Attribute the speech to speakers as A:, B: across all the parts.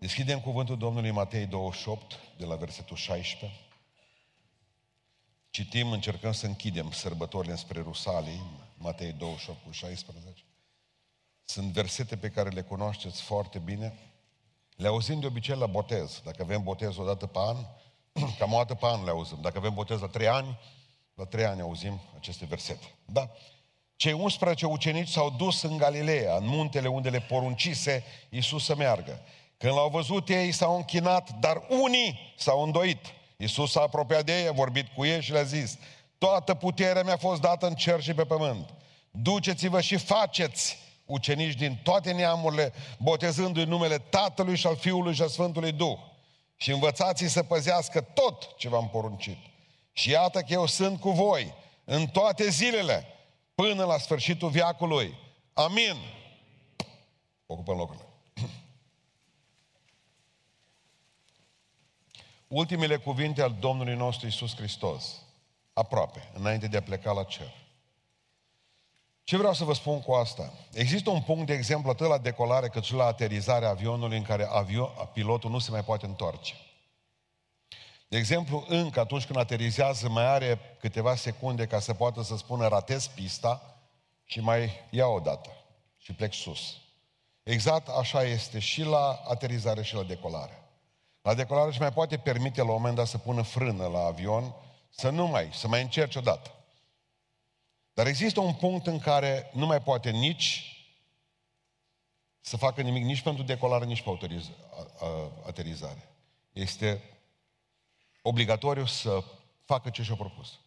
A: Deschidem cuvântul Domnului Matei 28, de la versetul 16. Citim, încercăm să închidem sărbătorile spre Rusalii, Matei 28 cu 16. Sunt versete pe care le cunoașteți foarte bine. Le auzim de obicei la botez. Dacă avem botez o dată pe an, cam o dată pe an le auzim. Dacă avem botez la trei ani, la trei ani auzim aceste versete. Da? Cei 11 ucenici s-au dus în Galileea, în muntele unde le poruncise Iisus să meargă. Când l-au văzut ei, s-au închinat, dar unii s-au îndoit. Iisus s-a apropiat de ei, a vorbit cu ei și le-a zis, toată puterea mi-a fost dată în cer și pe pământ. Duceți-vă și faceți ucenici din toate neamurile, botezându-i numele Tatălui și al Fiului și al Sfântului Duh. Și învățați-i să păzească tot ce v-am poruncit. Și iată că eu sunt cu voi în toate zilele, până la sfârșitul viacului. Amin. Ocupăm locurile. Ultimele cuvinte al Domnului nostru Isus Hristos, aproape, înainte de a pleca la cer. Ce vreau să vă spun cu asta? Există un punct, de exemplu, atât la decolare cât și la aterizarea avionului în care avion, pilotul nu se mai poate întoarce. De exemplu, încă atunci când aterizează mai are câteva secunde ca să poată să spună ratez pista și mai ia o dată și plec sus. Exact așa este și la aterizare și la decolare. La decolare își mai poate permite la un moment dat să pună frână la avion, să nu mai, să mai încerce o dată. Dar există un punct în care nu mai poate nici să facă nimic, nici pentru decolare, nici pentru aterizare. Este obligatoriu să facă ce și-a propus.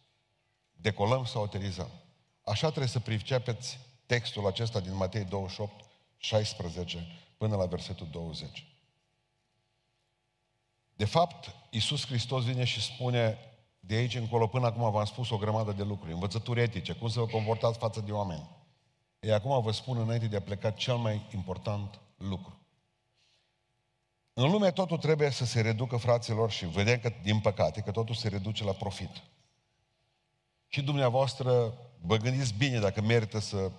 A: Decolăm sau aterizăm. Așa trebuie să pricepeți textul acesta din Matei 28, 16 până la versetul 20. De fapt, Iisus Hristos vine și spune de aici încolo, până acum v-am spus o grămadă de lucruri, învățături etice, cum să vă comportați față de oameni. Ei, acum vă spun înainte de a pleca cel mai important lucru. În lume totul trebuie să se reducă, fraților, și vedem că, din păcate, că totul se reduce la profit. Și dumneavoastră vă gândiți bine dacă merită să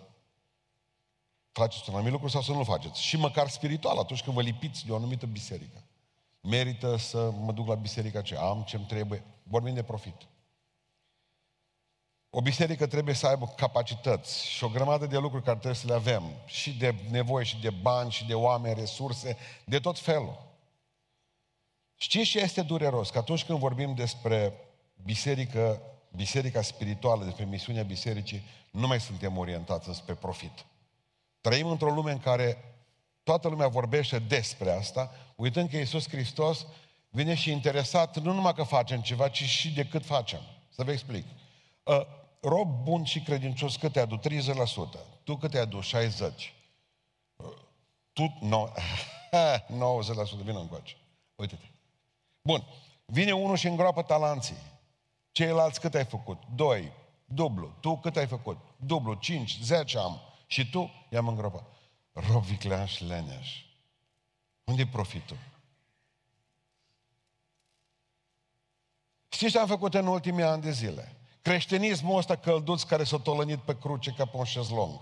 A: faceți un anumit lucru sau să nu faceți. Și măcar spiritual, atunci când vă lipiți de o anumită biserică. Merită să mă duc la biserica aceea, am ce-mi trebuie. Vorbim de profit. O biserică trebuie să aibă capacități și o grămadă de lucruri care trebuie să le avem. Și de nevoie, și de bani, și de oameni, resurse, de tot felul. Știți ce este dureros? Că atunci când vorbim despre biserică, biserica spirituală, despre misiunea bisericii, nu mai suntem orientați spre profit. Trăim într-o lume în care toată lumea vorbește despre asta, uitând că Iisus Hristos vine și interesat nu numai că facem ceva, ci și de cât facem. Să vă explic. Uh, rob bun și credincios, cât te adu? 30%. Tu cât te adu? 60%. Uh, tu, no, 90%, vină încoace. Uite-te. Bun. Vine unul și îngroapă talanții. Ceilalți cât ai făcut? Doi. Dublu. Tu cât ai făcut? Dublu. Cinci. Zece am. Și tu? I-am îngropat. Rob viclean și leneș. unde e profitul? Știți ce am făcut în ultimii ani de zile? Creștinismul ăsta călduț care s-a tolănit pe cruce ca pe un șezlong.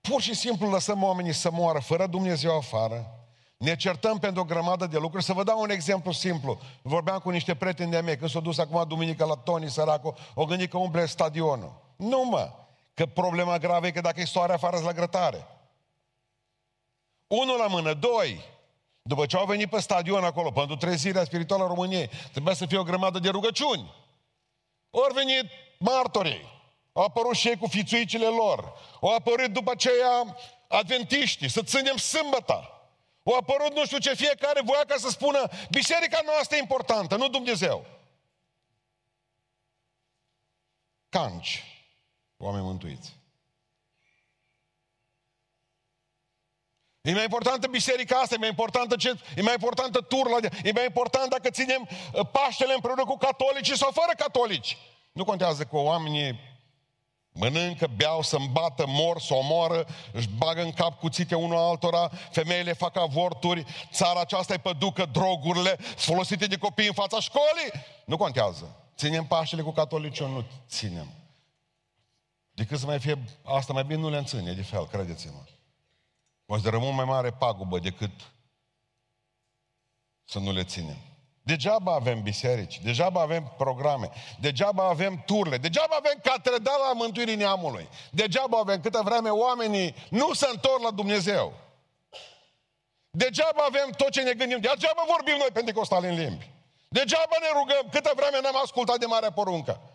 A: Pur și simplu lăsăm oamenii să moară fără Dumnezeu afară. Ne certăm pentru o grămadă de lucruri. Să vă dau un exemplu simplu. Vorbeam cu niște prieteni de-a mei, când s-au dus acum duminică la Tony Săracu, o gândit că umple stadionul. Nu mă! Că problema gravă e că dacă e soare afară la grătare. Unul la mână, doi. După ce au venit pe stadion acolo, pentru trezirea spirituală a României, trebuia să fie o grămadă de rugăciuni. Ori venit martorii, au apărut și ei cu fițuicile lor, au apărut după aceea adventiștii, să ținem sâmbăta. Au apărut nu știu ce, fiecare voia ca să spună, biserica noastră e importantă, nu Dumnezeu. Canci, oameni mântuiți. E mai importantă biserica asta, e mai importantă ce, e mai importantă turla, e mai important dacă ținem uh, Paștele împreună cu catolici sau fără catolici. Nu contează cu oamenii mănâncă, beau, să îmbată, mor, să omoară, își bagă în cap cuțite unul altora, femeile fac avorturi, țara aceasta e păducă, drogurile folosite de copii în fața școlii. Nu contează. Ținem Paștele cu catolici, nu ținem. Decât să mai fie asta, mai bine nu le înține, de fel, credeți-mă. Considerăm mult mai mare pagubă decât să nu le ținem. Degeaba avem biserici, degeaba avem programe, degeaba avem turle, degeaba avem catedrala mântuirii neamului, degeaba avem câtă vreme oamenii nu se întorc la Dumnezeu. Degeaba avem tot ce ne gândim, degeaba vorbim noi pentecostali în limbi. Degeaba ne rugăm câtă vreme n-am ascultat de Marea Poruncă.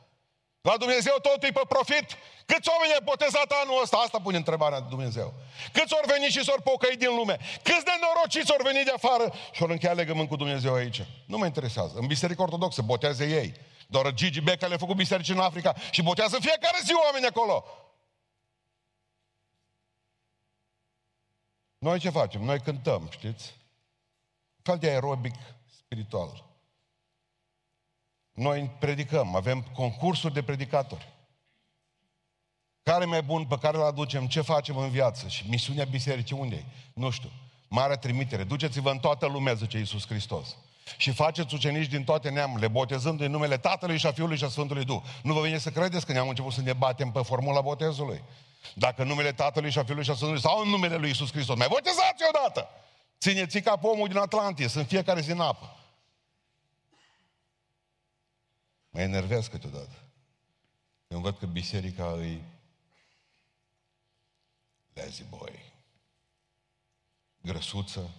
A: La Dumnezeu totul e pe profit. Câți oameni ai botezat anul ăsta? Asta pune întrebarea de Dumnezeu. Câți ori veni și s-ori pocăi din lume? Câți de norociți ori veni de afară și ori încheia legământ cu Dumnezeu aici? Nu mă interesează. În biserică ortodoxă botează ei. Doar Gigi Beca le-a făcut biserici în Africa și botează fiecare zi oameni acolo. Noi ce facem? Noi cântăm, știți? Un fel de aerobic spiritual. Noi predicăm, avem concursuri de predicatori. Care mai bun pe care îl aducem, ce facem în viață și misiunea bisericii unde e? Nu știu. Marea trimitere. Duceți-vă în toată lumea, zice Iisus Hristos. Și faceți ucenici din toate neamurile, botezând în numele Tatălui și a Fiului și a Sfântului Duh. Nu vă vine să credeți că ne-am început să ne batem pe formula botezului. Dacă în numele Tatălui și a Fiului și a Sfântului sau în numele lui Iisus Hristos. Mai botezați odată! Țineți ca pomul din Atlantis, în fiecare zi în apă. Mă enervez câteodată. Când văd că biserica îi lazy boy, grăsuță.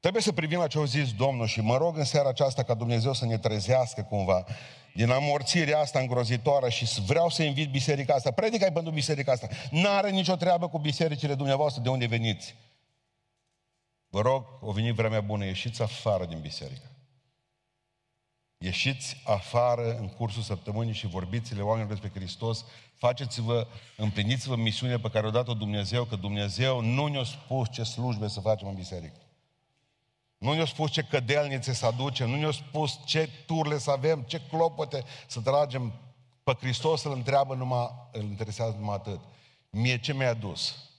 A: Trebuie să privim la ce au zis Domnul și mă rog în seara aceasta ca Dumnezeu să ne trezească cumva din amorțirea asta îngrozitoare și vreau să invit biserica asta. Predica pentru biserica asta. N-are nicio treabă cu bisericile dumneavoastră de unde veniți. Vă rog, o venit vremea bună, ieșiți afară din biserică. Ieșiți afară în cursul săptămânii și vorbiți-le oamenilor despre Hristos, faceți-vă, împliniți-vă misiunea pe care o dat-o Dumnezeu, că Dumnezeu nu ne-a spus ce slujbe să facem în biserică. Nu ne-a spus ce cădelnițe să aducem, nu ne-a spus ce turle să avem, ce clopote să tragem. Pe Hristos îl întreabă numai, îl interesează numai atât. Mie ce mi-a adus?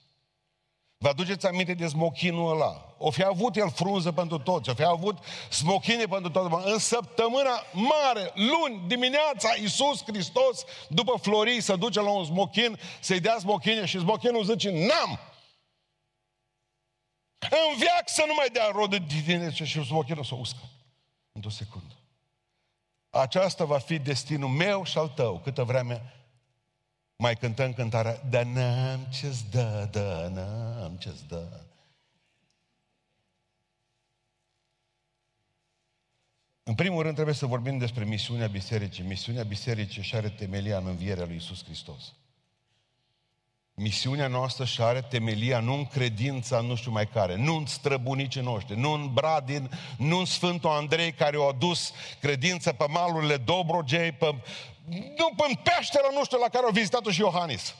A: Vă aduceți aminte de smochinul ăla? O fi avut el frunză pentru toți, o fi avut smochine pentru toți. În săptămâna mare, luni, dimineața, Iisus Hristos, după florii, să duce la un smochin, să-i dea smochine și smochinul zice, n-am! În viac să nu mai dea rodă de tine și smochinul să uscă. Într-o secundă. Aceasta va fi destinul meu și al tău, câtă vreme mai cântăm cântarea Da n-am ce-ți dă, da n-am ce-ți dă. În primul rând trebuie să vorbim despre misiunea bisericii. Misiunea bisericii și are temelia în învierea lui Isus Hristos. Misiunea noastră și are temelia nu în credința nu știu mai care, nu în străbunicii noștri, nu în Bradin, nu în Sfântul Andrei care au adus credința pe malurile Dobrogei, pe, nu în peștera nu știu la care au vizitat-o și Iohannis.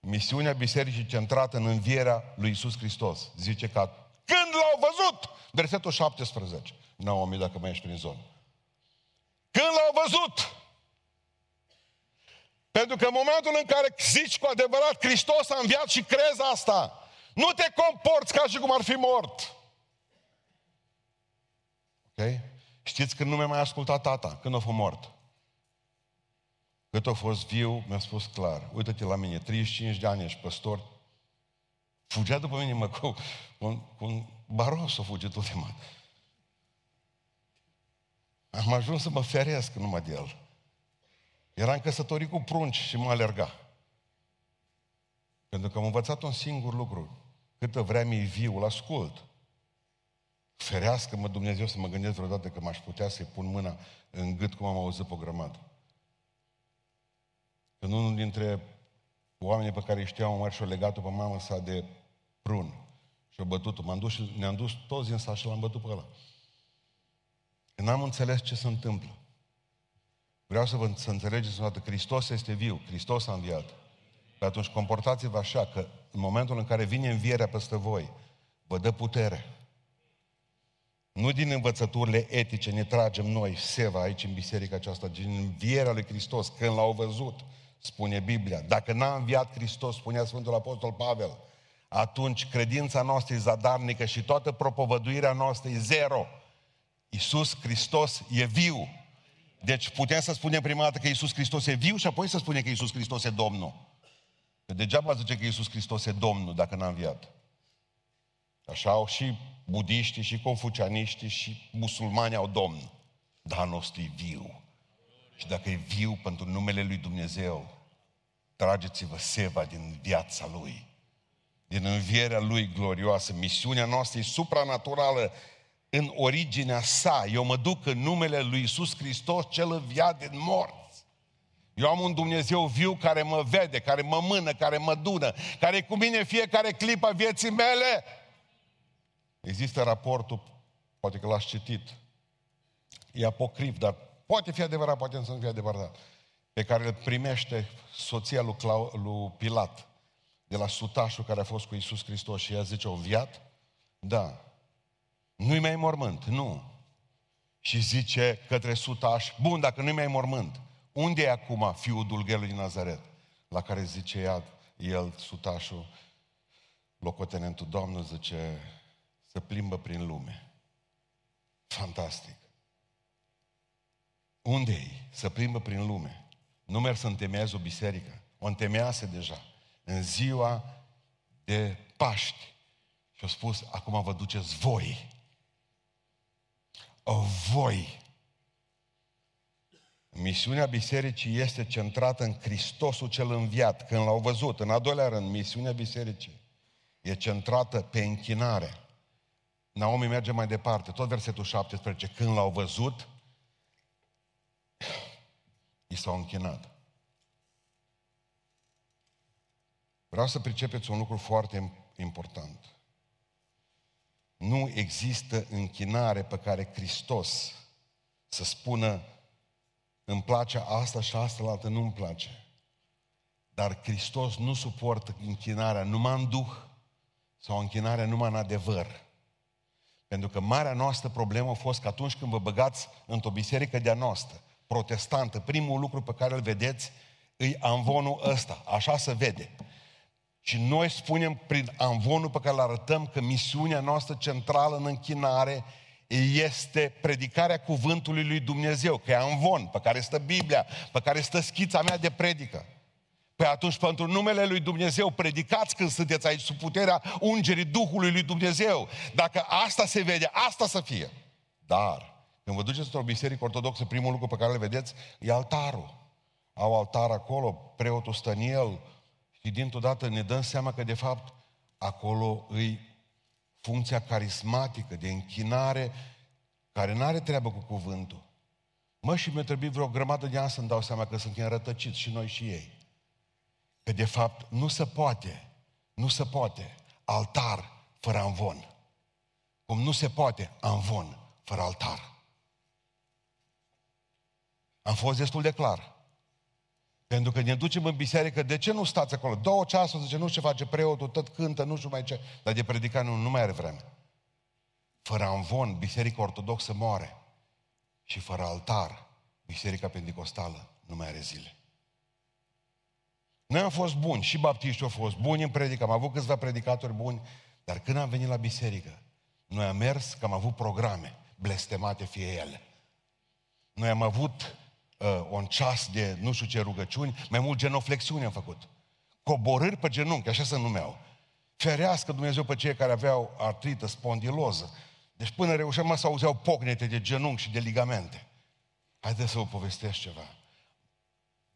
A: Misiunea bisericii centrată în învierea lui Isus Hristos. Zice că când l-au văzut, versetul 17, Naomi, dacă mai ești prin zonă. Când l-au văzut, pentru că în momentul în care zici cu adevărat Hristos a înviat și crezi asta, nu te comporți ca și cum ar fi mort. Ok? Știți când nu mi-a mai ascultat tata, când a fost mort? Cât a fost viu, mi-a spus clar, uite-te la mine, 35 de ani ești păstor, fugea după mine, mă, cu, un, cu un baros a fugit ultima. Am ajuns să mă feresc numai de el. Eram căsătorit cu prunci și mă alerga. Pentru că am învățat un singur lucru. Câtă vreme e viu, îl ascult. Ferească-mă Dumnezeu să mă gândesc vreodată că m-aș putea să-i pun mâna în gât cum am auzit pe grămadă. Când unul dintre oamenii pe care îi știam mă și-o legat pe mama sa de prun și-o bătut M-am dus și ne-am dus toți în sat și l-am bătut pe ăla. Când am înțeles ce se întâmplă, vreau să vă să înțelegeți că Hristos este viu, Hristos a înviat. Pe atunci comportați-vă așa că în momentul în care vine învierea peste voi, vă dă putere. Nu din învățăturile etice ne tragem noi seva aici în biserica aceasta, din învierea lui Hristos, când l-au văzut, spune Biblia. Dacă n-a înviat Hristos, spunea Sfântul Apostol Pavel, atunci credința noastră e zadarnică și toată propovăduirea noastră e zero. Iisus Hristos e viu. Deci putem să spunem prima dată că Iisus Hristos e viu și apoi să spunem că Iisus Hristos e Domnul. Că degeaba zice că Iisus Hristos e Domnul dacă n-a înviat. Așa au și budiștii, și confucianiștii, și musulmani au domn. Dar nostru e viu. Și dacă e viu pentru numele lui Dumnezeu, trageți-vă seva din viața lui, din învierea lui glorioasă. Misiunea noastră e supranaturală în originea sa. Eu mă duc în numele lui Isus Hristos, cel înviat din morți. Eu am un Dumnezeu viu care mă vede, care mă mână, care mă dună, care e cu mine fiecare clip a vieții mele. Există raportul, poate că l-ați citit, e apocrif, dar poate fi adevărat, poate să nu fie adevărat, pe care îl primește soția lui, Clau, lui Pilat, de la sutașul care a fost cu Isus Hristos și ea zice, o viat? Da. Nu-i mai mormânt, nu. Și zice către sutaș, bun, dacă nu-i mai mormânt, unde e acum fiul dulghelului din Nazaret? La care zice ea, el, sutașul, locotenentul, Doamnă, zice, să plimbă prin lume. Fantastic. unde e? Să plimbă prin lume. Nu merg să întemeieze o biserică. O întemeiase deja. În ziua de Paști. Și a spus, acum vă duceți voi. O voi. Misiunea bisericii este centrată în Hristosul cel înviat. Când l-au văzut, în a doilea rând, misiunea bisericii e centrată pe închinare. Naomi merge mai departe, tot versetul 17. Când l-au văzut, i s-au închinat. Vreau să pricepeți un lucru foarte important. Nu există închinare pe care Hristos să spună îmi place asta și asta la altă nu-mi place. Dar Hristos nu suportă închinarea numai în duh sau închinarea numai în adevăr. Pentru că marea noastră problemă a fost că atunci când vă băgați într-o biserică de-a noastră, protestantă, primul lucru pe care îl vedeți îi amvonul ăsta, așa se vede. Și noi spunem prin amvonul pe care îl arătăm că misiunea noastră centrală în închinare este predicarea cuvântului lui Dumnezeu, că e amvon, pe care stă Biblia, pe care stă schița mea de predică. Păi atunci, pentru numele lui Dumnezeu, predicați când sunteți aici sub puterea ungerii Duhului lui Dumnezeu. Dacă asta se vede, asta să fie. Dar, când vă duceți într-o biserică ortodoxă, primul lucru pe care le vedeți e altarul. Au altar acolo, preotul stă în el, și dintr-o dată ne dăm seama că, de fapt, acolo îi funcția carismatică de închinare care nu are treabă cu cuvântul. Mă, și mi-a trebuit vreo grămadă de ani să-mi dau seama că suntem rătăciți și noi și ei. Că de fapt nu se poate, nu se poate altar fără amvon. Cum nu se poate amvon fără altar. Am fost destul de clar. Pentru că ne ducem în biserică, de ce nu stați acolo? Două ceasuri, zice, nu știu ce face preotul, tot cântă, nu știu mai ce. Dar de predicat nu, nu mai are vreme. Fără amvon, biserica ortodoxă moare. Și fără altar, biserica pentecostală nu mai are zile. Noi am fost buni, și baptiștii au fost buni în predică, am avut câțiva predicatori buni, dar când am venit la biserică, noi am mers că am avut programe, blestemate fie ele. Noi am avut uh, un ceas de nu știu ce rugăciuni, mai mult genoflexiuni am făcut. Coborâri pe genunchi, așa se numeau. Ferească Dumnezeu pe cei care aveau artrită spondiloză. Deci până reușeam să auzeau pocnete de genunchi și de ligamente. Haideți să vă povestesc ceva.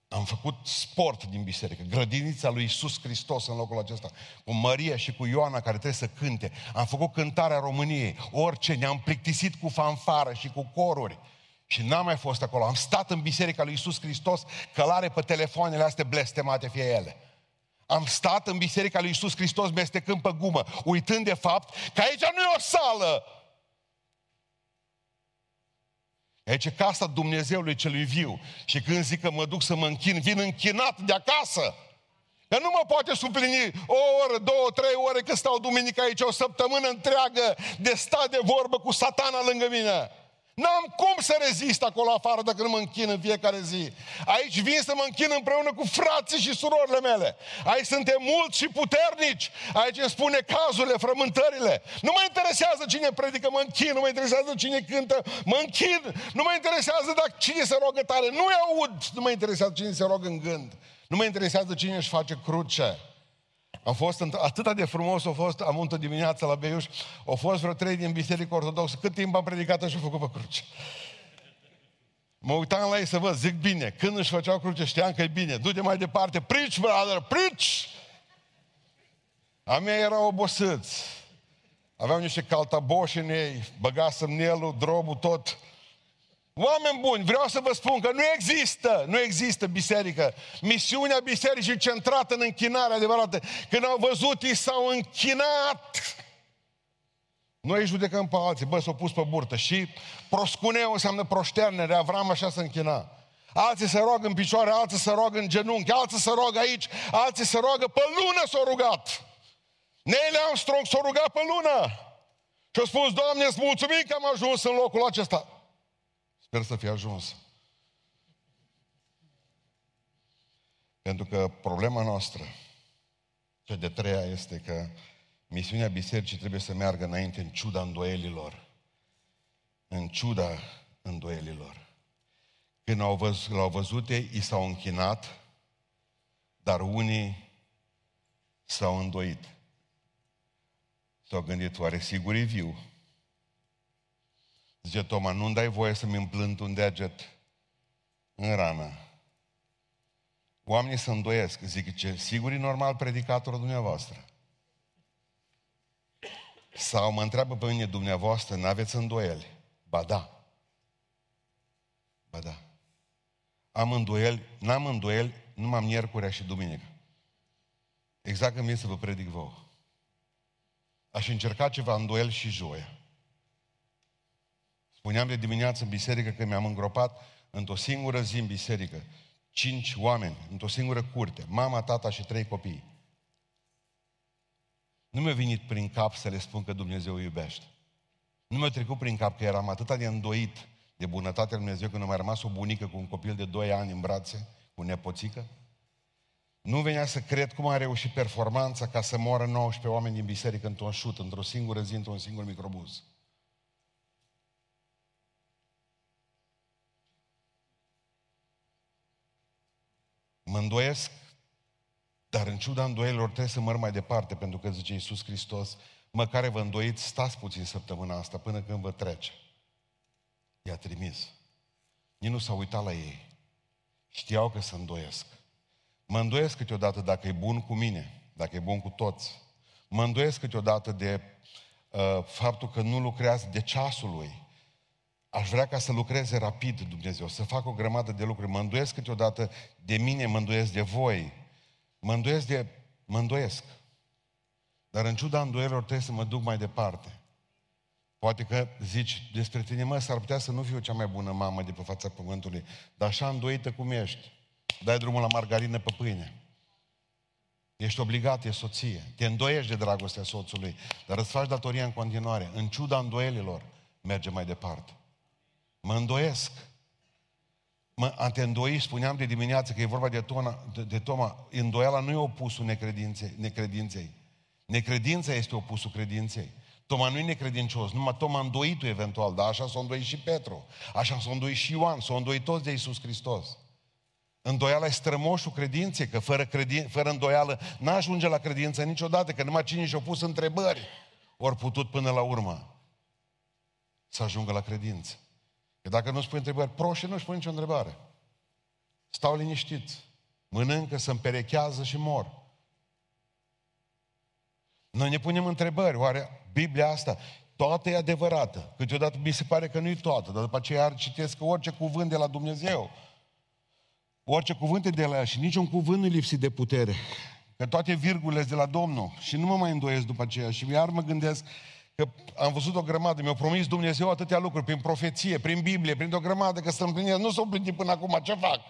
A: Am făcut sport din biserică, grădinița lui Isus Hristos în locul acesta, cu Maria și cu Ioana care trebuie să cânte. Am făcut cântarea României, orice, ne-am plictisit cu fanfară și cu coruri. Și n-am mai fost acolo. Am stat în biserica lui Isus Hristos, călare pe telefoanele astea blestemate fie ele. Am stat în biserica lui Isus Hristos mestecând pe gumă, uitând de fapt că aici nu e o sală. Aici e casa Dumnezeului celui viu. Și când zic că mă duc să mă închin, vin închinat de acasă. Că nu mă poate suplini o oră, două, trei ore că stau duminica aici, o săptămână întreagă de stat de vorbă cu satana lângă mine. N-am cum să rezist acolo afară dacă nu mă închin în fiecare zi. Aici vin să mă închin împreună cu frații și surorile mele. Aici suntem mulți și puternici. Aici îmi spune cazurile, frământările. Nu mă interesează cine predică, mă închin. Nu mă interesează cine cântă, mă închin. Nu mă interesează dacă cine se rogă tare. Nu-i aud. Nu mă interesează cine se rogă în gând. Nu mă interesează cine își face cruce. Am fost atât de frumos, a fost, am untă dimineața la Beiuș, au fost vreo trei din Biserică Ortodoxă, cât timp am predicat și făcut pe cruce. Mă uitam la ei să văd, zic bine, când își făceau cruce știam că e bine, du-te mai departe, preach, brother, preach! A mea erau obosiți. Aveau niște caltaboși în ei, băga semnelul, drobul, tot. Oameni buni, vreau să vă spun că nu există, nu există biserică. Misiunea bisericii centrată în închinare adevărată. Când au văzut, ei s-au închinat. Noi judecăm pe alții, bă, s-au pus pe burtă. Și proscuneu înseamnă proșternere, Avram așa se închina. Alții se roagă în picioare, alții se roagă în genunchi, alții se roagă aici, alții se roagă pe lună s-au rugat. Neil Armstrong s-a rugat pe lună. Și a spus, Doamne, îți mulțumim că am ajuns în locul acesta. Sper să fie ajuns. Pentru că problema noastră, cea de treia, este că misiunea bisericii trebuie să meargă înainte în ciuda îndoielilor. În ciuda îndoielilor. Când au văzut, l-au văzut ei, i s-au închinat, dar unii s-au îndoit. S-au gândit, oare sigur e viu? Zice Toma, nu-mi dai voie să-mi împlânt un deget în rană. Oamenii se îndoiesc. Zic, ce sigur e normal predicatorul dumneavoastră. Sau mă întreabă pe mine dumneavoastră, n-aveți îndoieli? Ba da. Ba da. Am îndoieli, n-am îndoieli, nu m-am miercurea și duminică. Exact când vine să vă predic vouă. Aș încerca ceva îndoiel și joia. Spuneam de dimineață în biserică că mi-am îngropat într-o singură zi în biserică cinci oameni, într-o singură curte, mama, tata și trei copii. Nu mi-a venit prin cap să le spun că Dumnezeu îi iubește. Nu mi-a trecut prin cap că eram atât de îndoit de bunătatea lui Dumnezeu când a mai rămas o bunică cu un copil de 2 ani în brațe, cu nepoțică. Nu venea să cred cum a reușit performanța ca să moară 19 oameni din biserică într-un șut, într-o singură zi, într-un singur microbuz. Mă îndoiesc, dar în ciuda îndoielor trebuie să măr mai departe, pentru că zice Iisus Hristos, măcar vă îndoiți, stați puțin săptămâna asta până când vă trece. I-a trimis. Nici nu s-a uitat la ei. Știau că se îndoiesc. Mă îndoiesc câteodată dacă e bun cu mine, dacă e bun cu toți. Mă îndoiesc câteodată de uh, faptul că nu lucrează de ceasul lui. Aș vrea ca să lucreze rapid Dumnezeu, să facă o grămadă de lucruri. Mă îndoiesc câteodată de mine, mă îndoiesc de voi. Mă îndoiesc de... Mă îndoiesc. Dar în ciuda îndoielor trebuie să mă duc mai departe. Poate că zici despre tine, mă, s-ar putea să nu fiu cea mai bună mamă de pe fața pământului, dar așa îndoită cum ești. Dai drumul la margarină pe pâine. Ești obligat, e soție. Te îndoiești de dragostea soțului, dar îți faci datoria în continuare. În ciuda îndoielilor, merge mai departe. Mă îndoiesc. Mă, a te îndoi, spuneam de dimineață că e vorba de, tona, de, de Toma, îndoiala nu e opusul necredinței, necredinței. Necredința este opusul credinței. Toma nu e necredincios, numai Toma îndoit eventual, dar așa s-a îndoit și Petru, așa s-a îndoit și Ioan, s-a îndoit toți de Iisus Hristos. Îndoiala e strămoșul credinței, că fără, credin, fără îndoială n-ajunge la credință niciodată, că numai cine și-a pus întrebări ori putut până la urmă să ajungă la credință. Că dacă nu spui întrebări, proștii nu-și pun nicio întrebare. Stau liniștiți. Mănâncă, se împerechează și mor. Noi ne punem întrebări. Oare Biblia asta, toată e adevărată? Câteodată mi se pare că nu e toată, dar după aceea citesc orice cuvânt de la Dumnezeu. Orice cuvânt e de la ea și niciun cuvânt nu lipsit de putere. Că toate virgulele de la Domnul. Și nu mă mai îndoiesc după aceea. Și iar mă gândesc, Că am văzut o grămadă, mi-a promis Dumnezeu atâtea lucruri, prin profeție, prin Biblie, prin o grămadă, că să împlinesc. Nu s-au împlinit până acum, ce fac?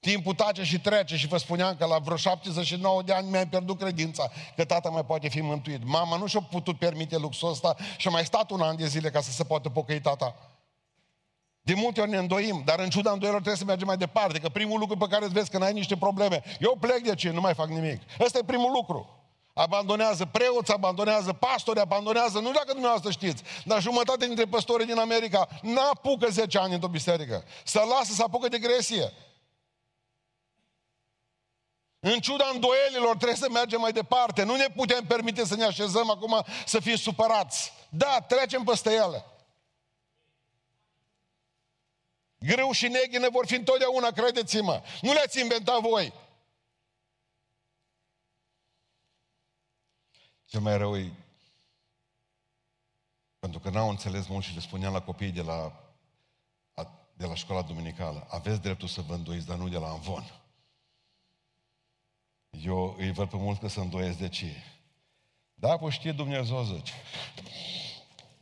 A: Timpul tace și trece și vă spuneam că la vreo 79 de ani mi-am pierdut credința că tata mai poate fi mântuit. Mama nu și-a putut permite luxul ăsta și a mai stat un an de zile ca să se poată pocăi tata. De multe ori ne îndoim, dar în ciuda îndoielor trebuie să mergem mai departe, că primul lucru pe care îți vezi când ai niște probleme, eu plec de ce, nu mai fac nimic. Ăsta e primul lucru. Abandonează preoți, abandonează pastori, abandonează, nu dacă dumneavoastră știți, dar jumătate dintre păstorii din America n-apucă 10 ani într-o biserică. Să lasă să apucă de gresie. În ciuda îndoielilor trebuie să mergem mai departe. Nu ne putem permite să ne așezăm acum să fim supărați. Da, trecem peste ele. Grâu și neghină vor fi întotdeauna, credeți-mă. Nu le-ați inventat voi. Cel mai rău e pentru că n-au înțeles mult și le spuneam la copiii de la, de la școala duminicală, aveți dreptul să vă îndoiți, dar nu de la învon. Eu îi văd pe mult că se îndoiesc de ce. Da, păi știe Dumnezeu, zice.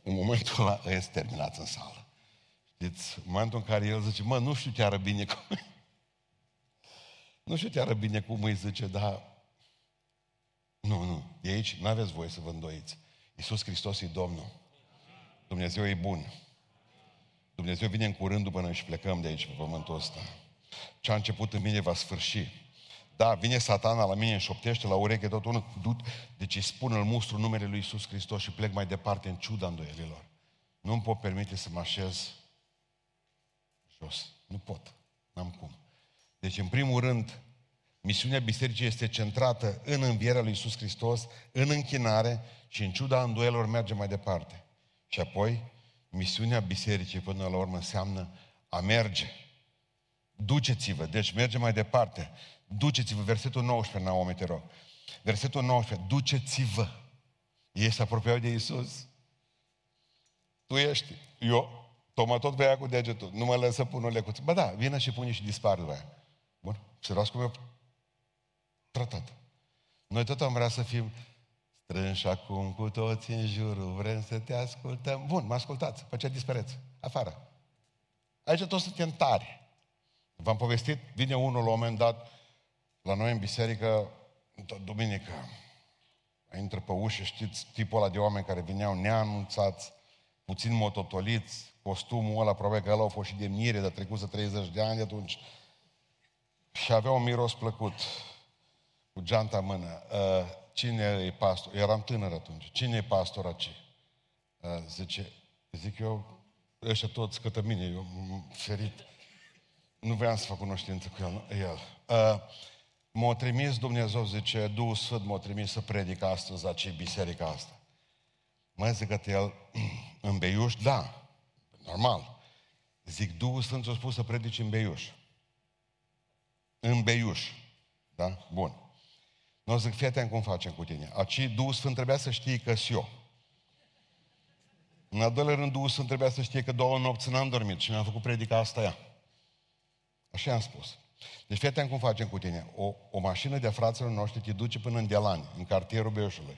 A: În momentul ăla este terminat în sală. Știți, în momentul în care el zice, mă, nu știu te ară bine cum... nu știu te ară bine cum îi zice, dar... Nu, nu, de aici nu aveți voie să vă îndoiți. Iisus Hristos e Domnul. Dumnezeu e bun. Dumnezeu vine în curând după noi și plecăm de aici, pe pământul ăsta. Ce a început în mine va sfârși. Da, vine satana la mine, șoptește la ureche tot unul, deci îi spun îl mustru numele lui Iisus Hristos și plec mai departe în ciuda îndoielilor. Nu-mi pot permite să mă așez jos. Nu pot. N-am cum. Deci, în primul rând, misiunea bisericii este centrată în învierea lui Iisus Hristos, în închinare și în ciuda îndoielor merge mai departe. Și apoi, misiunea bisericii până la urmă înseamnă a merge. Duceți-vă. Deci mergem mai departe. Duceți-vă. Versetul 19, Naomi, te rog. Versetul 19. Duceți-vă. Ei se apropiau de Iisus. Tu ești. Eu, Toma tot vrea cu degetul. Nu mă lăsă pun o lecuță. Bă da, vină și pune și dispar după aia. Bun? Serios cum eu tratat. Noi tot am vrea să fim strânși acum cu toți în jurul, vrem să te ascultăm. Bun, mă ascultați, pe ce dispereți? Afară. Aici toți suntem tari. V-am povestit, vine unul la un moment dat la noi în biserică, duminică, intră pe ușă, știți, tipul ăla de oameni care vineau neanunțați, puțin mototoliți, costumul ăla, probabil că ăla a fost și de mire, de trecut 30 de ani de atunci. Și avea un miros plăcut, cu geanta în mână. Uh, cine e pastor? Eram tânăr atunci. Cine e pastor aici? Uh, zice, zic eu, ăștia toți către mine, eu ferit. Nu vreau să fac cunoștință cu el. el. Uh, m-a trimis Dumnezeu, zice, Duhul Sfânt m-a trimis să predic astăzi la cei biserica asta. Mă zic că el, în Beiuș, da, normal. Zic, Duhul Sfânt a spus să predici în Beiuș. În Beiuș. Da? Bun. Nu zic, fii atent cum facem cu tine. Aci Duhul Sfânt trebuia să știe că eu. În al doilea rând, Duhul Sfânt trebuia să știe că două nopți n-am dormit și mi-am făcut predica asta ea. Așa am spus. Deci fii atent cum facem cu tine. O, o mașină de fraților noștri te duce până în Delani, în cartierul Beiușului.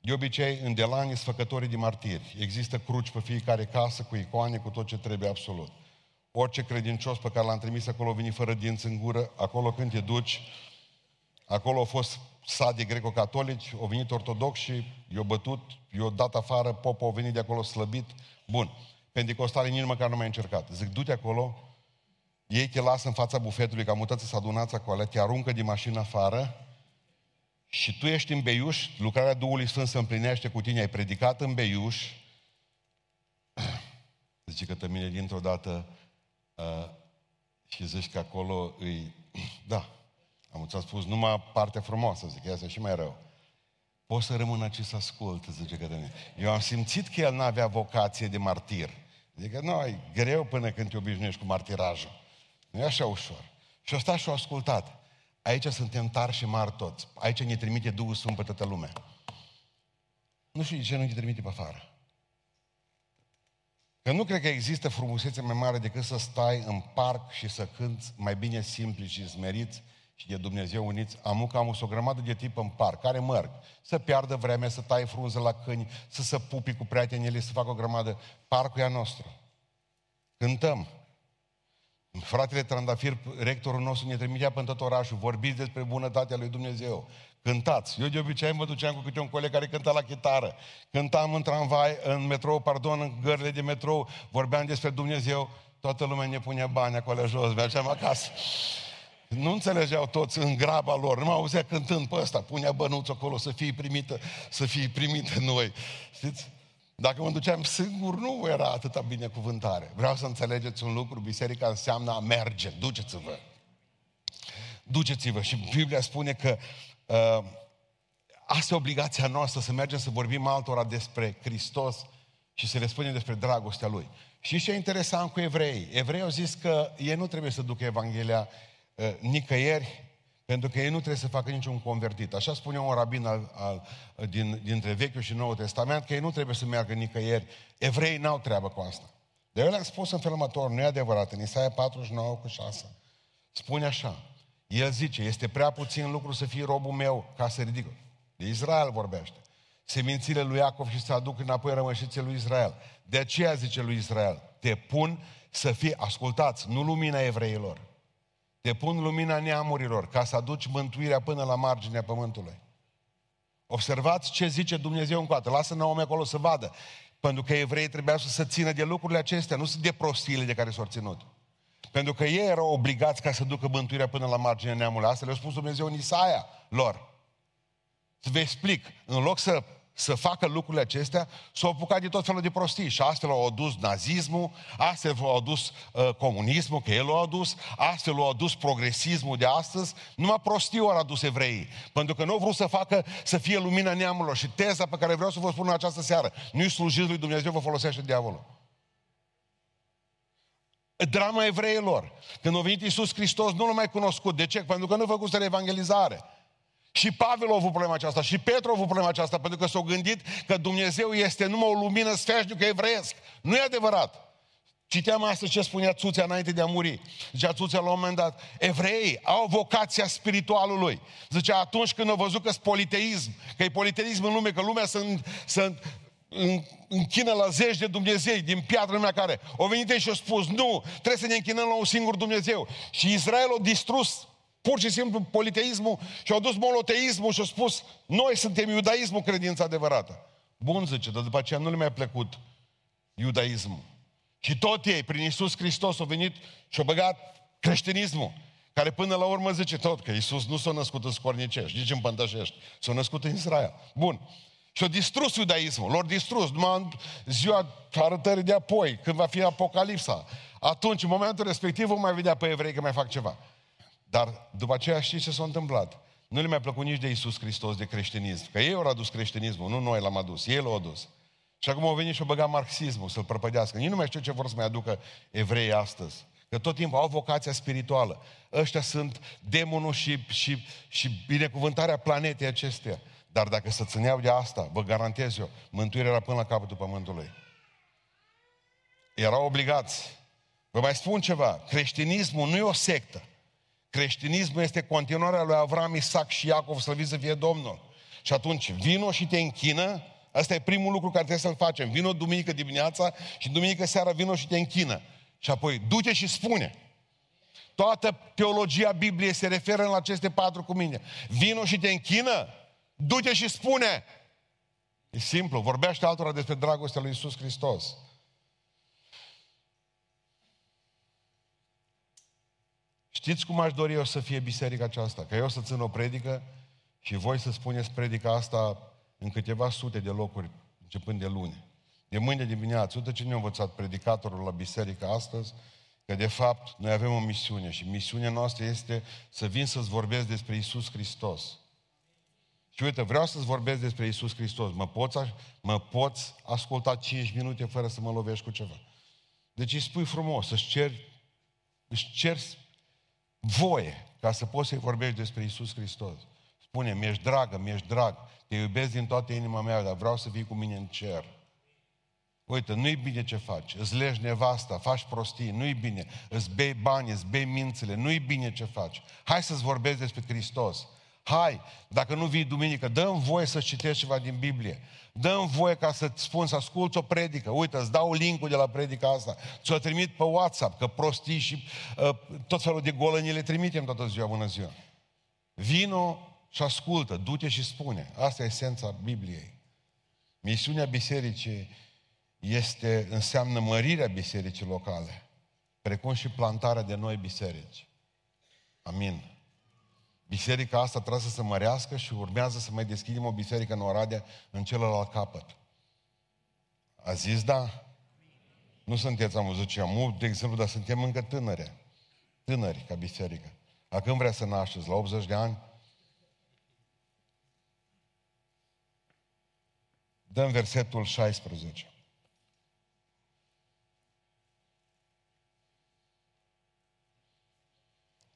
A: De obicei, în Delani sunt făcătorii de martiri. Există cruci pe fiecare casă, cu icoane, cu tot ce trebuie absolut. Orice credincios pe care l-am trimis acolo vine fără dinți în gură, acolo când te duci, acolo au fost sadi greco-catolici, au venit ortodoxi, i-au bătut, i-au dat afară, popul au venit de acolo slăbit. Bun. Pentecostalii nici măcar nu mai încercat. Zic, du-te acolo, ei te lasă în fața bufetului, ca mutați să adunați acolo, te aruncă din mașină afară și tu ești în Beiuș, lucrarea Duhului Sfânt se împlinește cu tine, ai predicat în Beiuș, zice că te mine dintr-o dată uh, și zici că acolo îi... Da, am ți spus numai partea frumoasă, zic, asta e și mai rău. Poți să rămân aici să ascult, zice că mine. Eu am simțit că el n-avea vocație de martir. Adică, nu, e greu până când te obișnuiești cu martirajul. Nu e așa ușor. Și ăsta și-o ascultat. Aici suntem tari și mari toți. Aici ne trimite Duhul Sfânt pe toată lumea. Nu știu de ce nu ne trimite pe afară. Că nu cred că există frumusețe mai mare decât să stai în parc și să cânți mai bine simpli și smeriți și de Dumnezeu uniți. Am că am o grămadă de tip în parc, care merg, să piardă vremea, să tai frunză la câini, să se pupi cu prietenii, să facă o grămadă. Parcul e a nostru. Cântăm, Fratele Trandafir, rectorul nostru, ne trimitea până tot orașul. Vorbiți despre bunătatea lui Dumnezeu. Cântați. Eu de obicei mă duceam cu câte un coleg care cânta la chitară. Cântam în tramvai, în metrou, pardon, în gările de metrou. Vorbeam despre Dumnezeu. Toată lumea ne punea bani acolo jos. Mergeam acasă. Nu înțelegeau toți în graba lor. Nu mă auzea cântând pe ăsta. Punea bănuț acolo să fie primită, să fie primită noi. Știți? Dacă mă duceam singur, nu era atâta binecuvântare. Vreau să înțelegeți un lucru, biserica înseamnă a merge, duceți-vă. duceți-vă. Și Biblia spune că uh, asta e obligația noastră, să mergem să vorbim altora despre Hristos și să le spunem despre dragostea Lui. Și ce e interesant cu evrei? Evrei au zis că ei nu trebuie să ducă Evanghelia uh, nicăieri, pentru că ei nu trebuie să facă niciun convertit. Așa spune un rabin al, al, din, dintre Vechiul și Noul Testament, că ei nu trebuie să meargă nicăieri. Evrei n-au treabă cu asta. De eu le-am spus în felul următor, nu e adevărat, în Isaia 49 cu 6, spune așa, el zice, este prea puțin lucru să fii robul meu ca să ridic. De Israel vorbește. Semințile lui Iacov și să aduc înapoi rămășițe lui Israel. De aceea zice lui Israel, te pun să fii, ascultați, nu lumina evreilor, te pun lumina neamurilor ca să aduci mântuirea până la marginea pământului. Observați ce zice Dumnezeu încoată. Lasă Naomi acolo să vadă. Pentru că evreii trebuiau să se țină de lucrurile acestea, nu de prostiile de care s-au ținut. Pentru că ei erau obligați ca să ducă mântuirea până la marginea neamului. Asta le-a spus Dumnezeu în Isaia lor. Să vă explic. În loc să să facă lucrurile acestea, s-au apucat de tot felul de prostii. Și astfel au adus nazismul, astfel au adus uh, comunismul, că el l-a adus, astfel au adus progresismul de astăzi, numai prostii au adus evreii. Pentru că nu au vrut să facă, să fie lumina neamurilor. Și teza pe care vreau să vă spun în această seară, nu-i slujiți lui Dumnezeu, vă folosește diavolul. Drama evreilor. Când a venit Iisus Hristos, nu l-a mai cunoscut. De ce? Pentru că nu făcut evangelizare. Și Pavel a avut problema aceasta, și Petru a avut problema aceasta, pentru că s-au gândit că Dumnezeu este numai o lumină sfeșnică evreiesc. Nu e adevărat. Citeam astăzi ce spunea Țuțea înainte de a muri. Zicea Țuțea la un moment dat, evreii au vocația spiritualului. Zicea, atunci când au văzut că politeism, că e politeism în lume, că lumea se, se închină la zeci de Dumnezei din piatră lumea care. Au venit și au spus, nu, trebuie să ne închinăm la un singur Dumnezeu. Și Israel a distrus pur și simplu politeismul și au dus monoteismul și au spus noi suntem iudaismul credința adevărată. Bun, zice, dar după aceea nu le mai plăcut iudaismul. Și tot ei, prin Isus Hristos, au venit și au băgat creștinismul, care până la urmă zice tot că Isus nu s-a născut în Scornicești, nici în Pântășești, s-a născut în Israel. Bun. Și au distrus iudaismul, l-au distrus, numai în ziua arătării de apoi, când va fi Apocalipsa. Atunci, în momentul respectiv, vom mai vedea pe evrei că mai fac ceva. Dar după aceea știți ce s-a întâmplat? Nu le mai plăcut nici de Isus Hristos, de creștinism. Că ei au adus creștinismul, nu noi l-am adus. Ei l-au adus. Și acum au venit și au băgat marxismul să-l prăpădească. Nici nu mai știu ce vor să mai aducă evreii astăzi. Că tot timpul au vocația spirituală. Ăștia sunt demonul și, și, și binecuvântarea planetei acesteia. Dar dacă să țineau de asta, vă garantez eu, mântuirea era până la capătul pământului. Erau obligați. Vă mai spun ceva, creștinismul nu e o sectă. Creștinismul este continuarea lui Avram, Isaac și Iacov, să să fie Domnul. Și atunci, vino și te închină, Asta e primul lucru care trebuie să-l facem. Vino duminică dimineața și duminică seara vino și te închină. Și apoi, du-te și spune. Toată teologia Bibliei se referă la aceste patru cuvinte. Vino și te închină, du-te și spune. E simplu, vorbește altora despre dragostea lui Isus Hristos. Știți cum aș dori eu să fie biserica aceasta? Că eu să țin o predică și voi să spuneți predica asta în câteva sute de locuri, începând de luni. De mâine dimineață, uite ce ne-a învățat predicatorul la biserică astăzi, că de fapt noi avem o misiune și misiunea noastră este să vin să-ți vorbesc despre Isus Hristos. Și uite, vreau să-ți vorbesc despre Isus Hristos. Mă poți, mă poți asculta 5 minute fără să mă lovești cu ceva. Deci îi spui frumos, să-și ceri, își ceri voie ca să poți să-i vorbești despre Isus Hristos. Spune, mi-ești dragă, mi-ești drag, te iubesc din toată inima mea, dar vreau să vii cu mine în cer. Uite, nu-i bine ce faci, îți legi nevasta, faci prostii, nu-i bine, îți bei bani, îți bei mințele, nu-i bine ce faci. Hai să-ți vorbesc despre Hristos. Hai, dacă nu vii duminică, dă-mi voie să citești ceva din Biblie. Dă-mi voie ca să-ți spun să asculți o predică. Uite, îți dau linkul de la predica asta. Ți-o trimit pe WhatsApp, că prostii și uh, tot felul de golăni le trimitem toată ziua, bună ziua. Vino și ascultă, du-te și spune. Asta e esența Bibliei. Misiunea bisericii este, înseamnă mărirea bisericii locale, precum și plantarea de noi biserici. Amin. Biserica asta trebuie să se mărească și urmează să mai deschidem o biserică în Oradea în celălalt capăt. A zis da? Nu sunteți, am văzut ce am de exemplu, dar suntem încă tânăre. Tânări ca biserică. La când vrea să nașteți? La 80 de ani? Dăm versetul 16.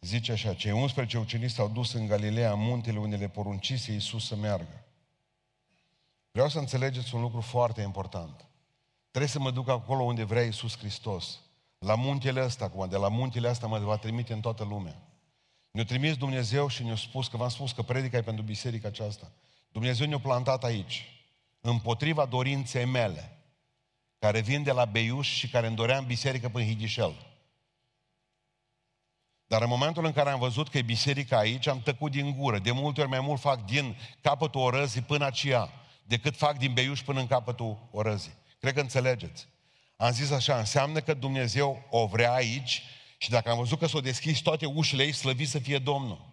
A: Zice așa, cei 11 ucenici s-au dus în Galileea, în muntele unde le poruncise Iisus să meargă. Vreau să înțelegeți un lucru foarte important. Trebuie să mă duc acolo unde vrea Iisus Hristos. La muntele ăsta, acum, de la muntele ăsta mă va trimite în toată lumea. Ne-a trimis Dumnezeu și ne-a spus că v-am spus că predica e pentru biserica aceasta. Dumnezeu ne-a plantat aici, împotriva dorinței mele, care vin de la Beiuș și care îmi doream biserică până Higișel. Dar în momentul în care am văzut că e biserica aici, am tăcut din gură. De multe ori mai mult fac din capătul orăzii până aceea, decât fac din Beiuș până în capătul orăzii. Cred că înțelegeți. Am zis așa, înseamnă că Dumnezeu o vrea aici și dacă am văzut că s-au deschis toate ușile ei, slăvit să fie Domnul.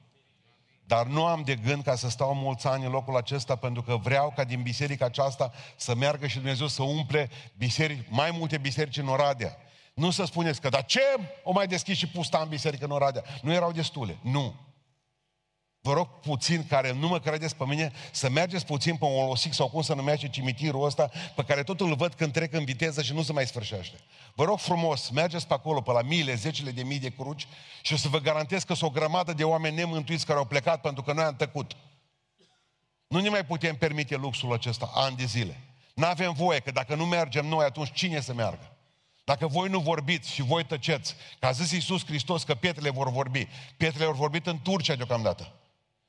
A: Dar nu am de gând ca să stau mulți ani în locul acesta pentru că vreau ca din biserica aceasta să meargă și Dumnezeu să umple biserici, mai multe biserici în Oradea. Nu să spuneți că, dar ce o mai deschis și pusta în biserică în Oradea? Nu erau destule. Nu. Vă rog puțin, care nu mă credeți pe mine, să mergeți puțin pe un olosic sau cum să numește cimitirul ăsta, pe care tot îl văd când trec în viteză și nu se mai sfârșește. Vă rog frumos, mergeți pe acolo, pe la miile, zecile de mii de cruci și o să vă garantez că sunt o grămadă de oameni nemântuiți care au plecat pentru că noi am tăcut. Nu ne mai putem permite luxul acesta ani de zile. Nu avem voie, că dacă nu mergem noi, atunci cine să meargă? Dacă voi nu vorbiți și voi tăceți, că a zis Iisus Hristos că pietrele vor vorbi, pietrele vor vorbit în Turcia deocamdată.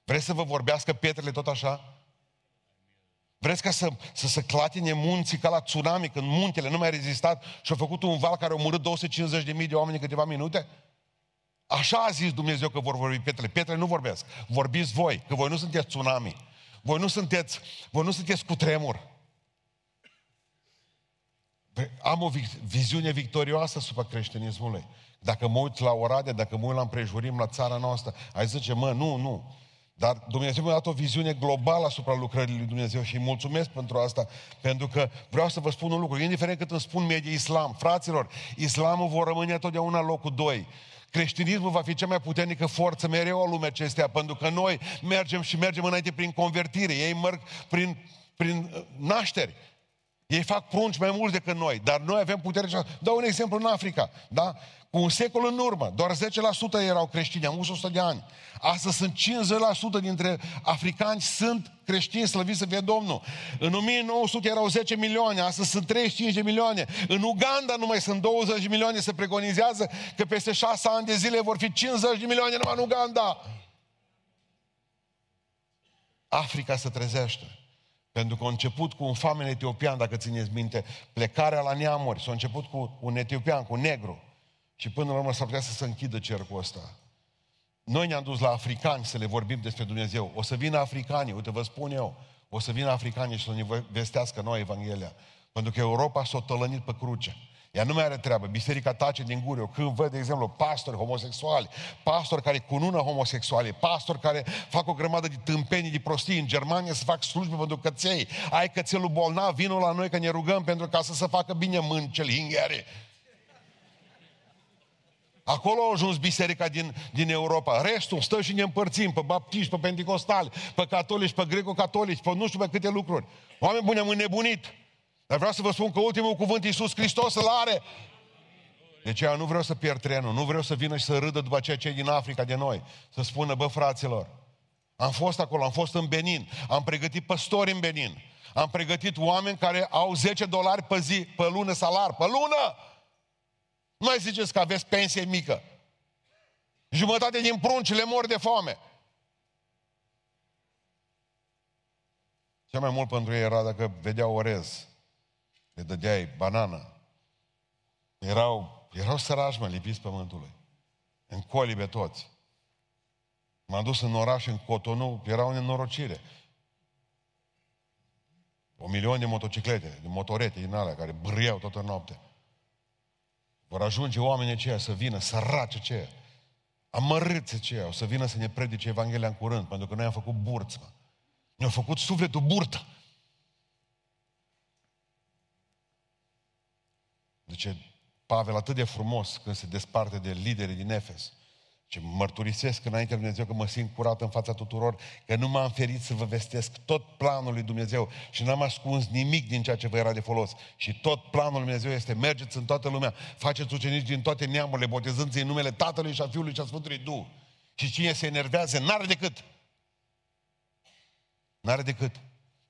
A: Vreți să vă vorbească pietrele tot așa? Vreți ca să, să se clatine munții ca la tsunami, când muntele nu mai a rezistat și a făcut un val care a omorât 250.000 de oameni în câteva minute? Așa a zis Dumnezeu că vor vorbi pietrele. Pietrele nu vorbesc. Vorbiți voi, că voi nu sunteți tsunami. Voi nu sunteți, voi nu sunteți cu tremur. Am o viziune victorioasă asupra creștinismului. Dacă mă uit la Oradea, dacă mă uit la împrejurim, la țara noastră, ai zice, mă, nu, nu. Dar Dumnezeu mi-a dat o viziune globală asupra lucrării lui Dumnezeu și îi mulțumesc pentru asta, pentru că vreau să vă spun un lucru, indiferent cât îmi spun medii islam, fraților, islamul vor rămâne totdeauna locul 2. Creștinismul va fi cea mai puternică forță mereu a lumea acestea, pentru că noi mergem și mergem înainte prin convertire, ei merg prin, prin uh, nașteri. Ei fac prunci mai mulți decât noi, dar noi avem putere. Dau un exemplu în Africa, da? Cu un secol în urmă, doar 10% erau creștini, am 100 de ani. Astăzi sunt 50% dintre africani sunt creștini, slăviți să fie Domnul. În 1900 erau 10 milioane, astăzi sunt 35 de milioane. În Uganda nu mai sunt 20 de milioane, se preconizează că peste 6 ani de zile vor fi 50 de milioane numai în Uganda. Africa se trezește. Pentru că a început cu un famen etiopian, dacă țineți minte, plecarea la neamuri. S-a început cu un etiopian, cu un negru. Și până la urmă s-ar putea să se închidă cercul ăsta. Noi ne-am dus la africani să le vorbim despre Dumnezeu. O să vină africanii, uite vă spun eu, o să vină africanii și să ne vestească noi Evanghelia. Pentru că Europa s-a tălănit pe cruce. Ea nu mai are treabă. Biserica tace din gură. Eu când văd, de exemplu, pastori homosexuali, pastori care cunună homosexuali, pastori care fac o grămadă de tâmpenii, de prostii în Germania să fac slujbe pentru căței. Ai cățelul bolnav, vinul la noi că ne rugăm pentru ca să se facă bine mâncel, hinghere. Acolo a ajuns biserica din, din Europa. Restul stă și ne împărțim pe baptiști, pe pentecostali, pe catolici, pe greco-catolici, pe nu știu pe câte lucruri. Oameni buni, am înnebunit. Dar vreau să vă spun că ultimul cuvânt Iisus Hristos îl are. De aceea nu vreau să pierd trenul, nu vreau să vină și să râdă după aceea cei din Africa de noi. Să spună, bă, fraților, am fost acolo, am fost în Benin, am pregătit păstori în Benin, am pregătit oameni care au 10 dolari pe zi, pe lună salar, pe lună! Nu mai ziceți că aveți pensie mică. Jumătate din prunci le mor de foame. Cel mai mult pentru ei era dacă vedeau orez le dădeai banană. Erau, erau sărași, mă, lipiți pământului. În colibe toți. M-am dus în oraș, în Cotonou, era o nenorocire. O milion de motociclete, de motorete din alea, care brâiau toată noaptea. Vor ajunge oamenii aceia să vină, săraci aceia, amărâți aceia, o să vină să ne predice Evanghelia în curând, pentru că noi am făcut burță. Ne-au făcut sufletul burtă. Zice Pavel atât de frumos când se desparte de liderii din Efes. Ce mărturisesc înaintea lui Dumnezeu că mă simt curat în fața tuturor, că nu m-am ferit să vă vestesc tot planul lui Dumnezeu și n-am ascuns nimic din ceea ce vă era de folos. Și tot planul lui Dumnezeu este mergeți în toată lumea, faceți ucenici din toate neamurile, botezându în numele Tatălui și a Fiului și a Sfântului Duh. Și cine se enervează, n-are decât. N-are decât.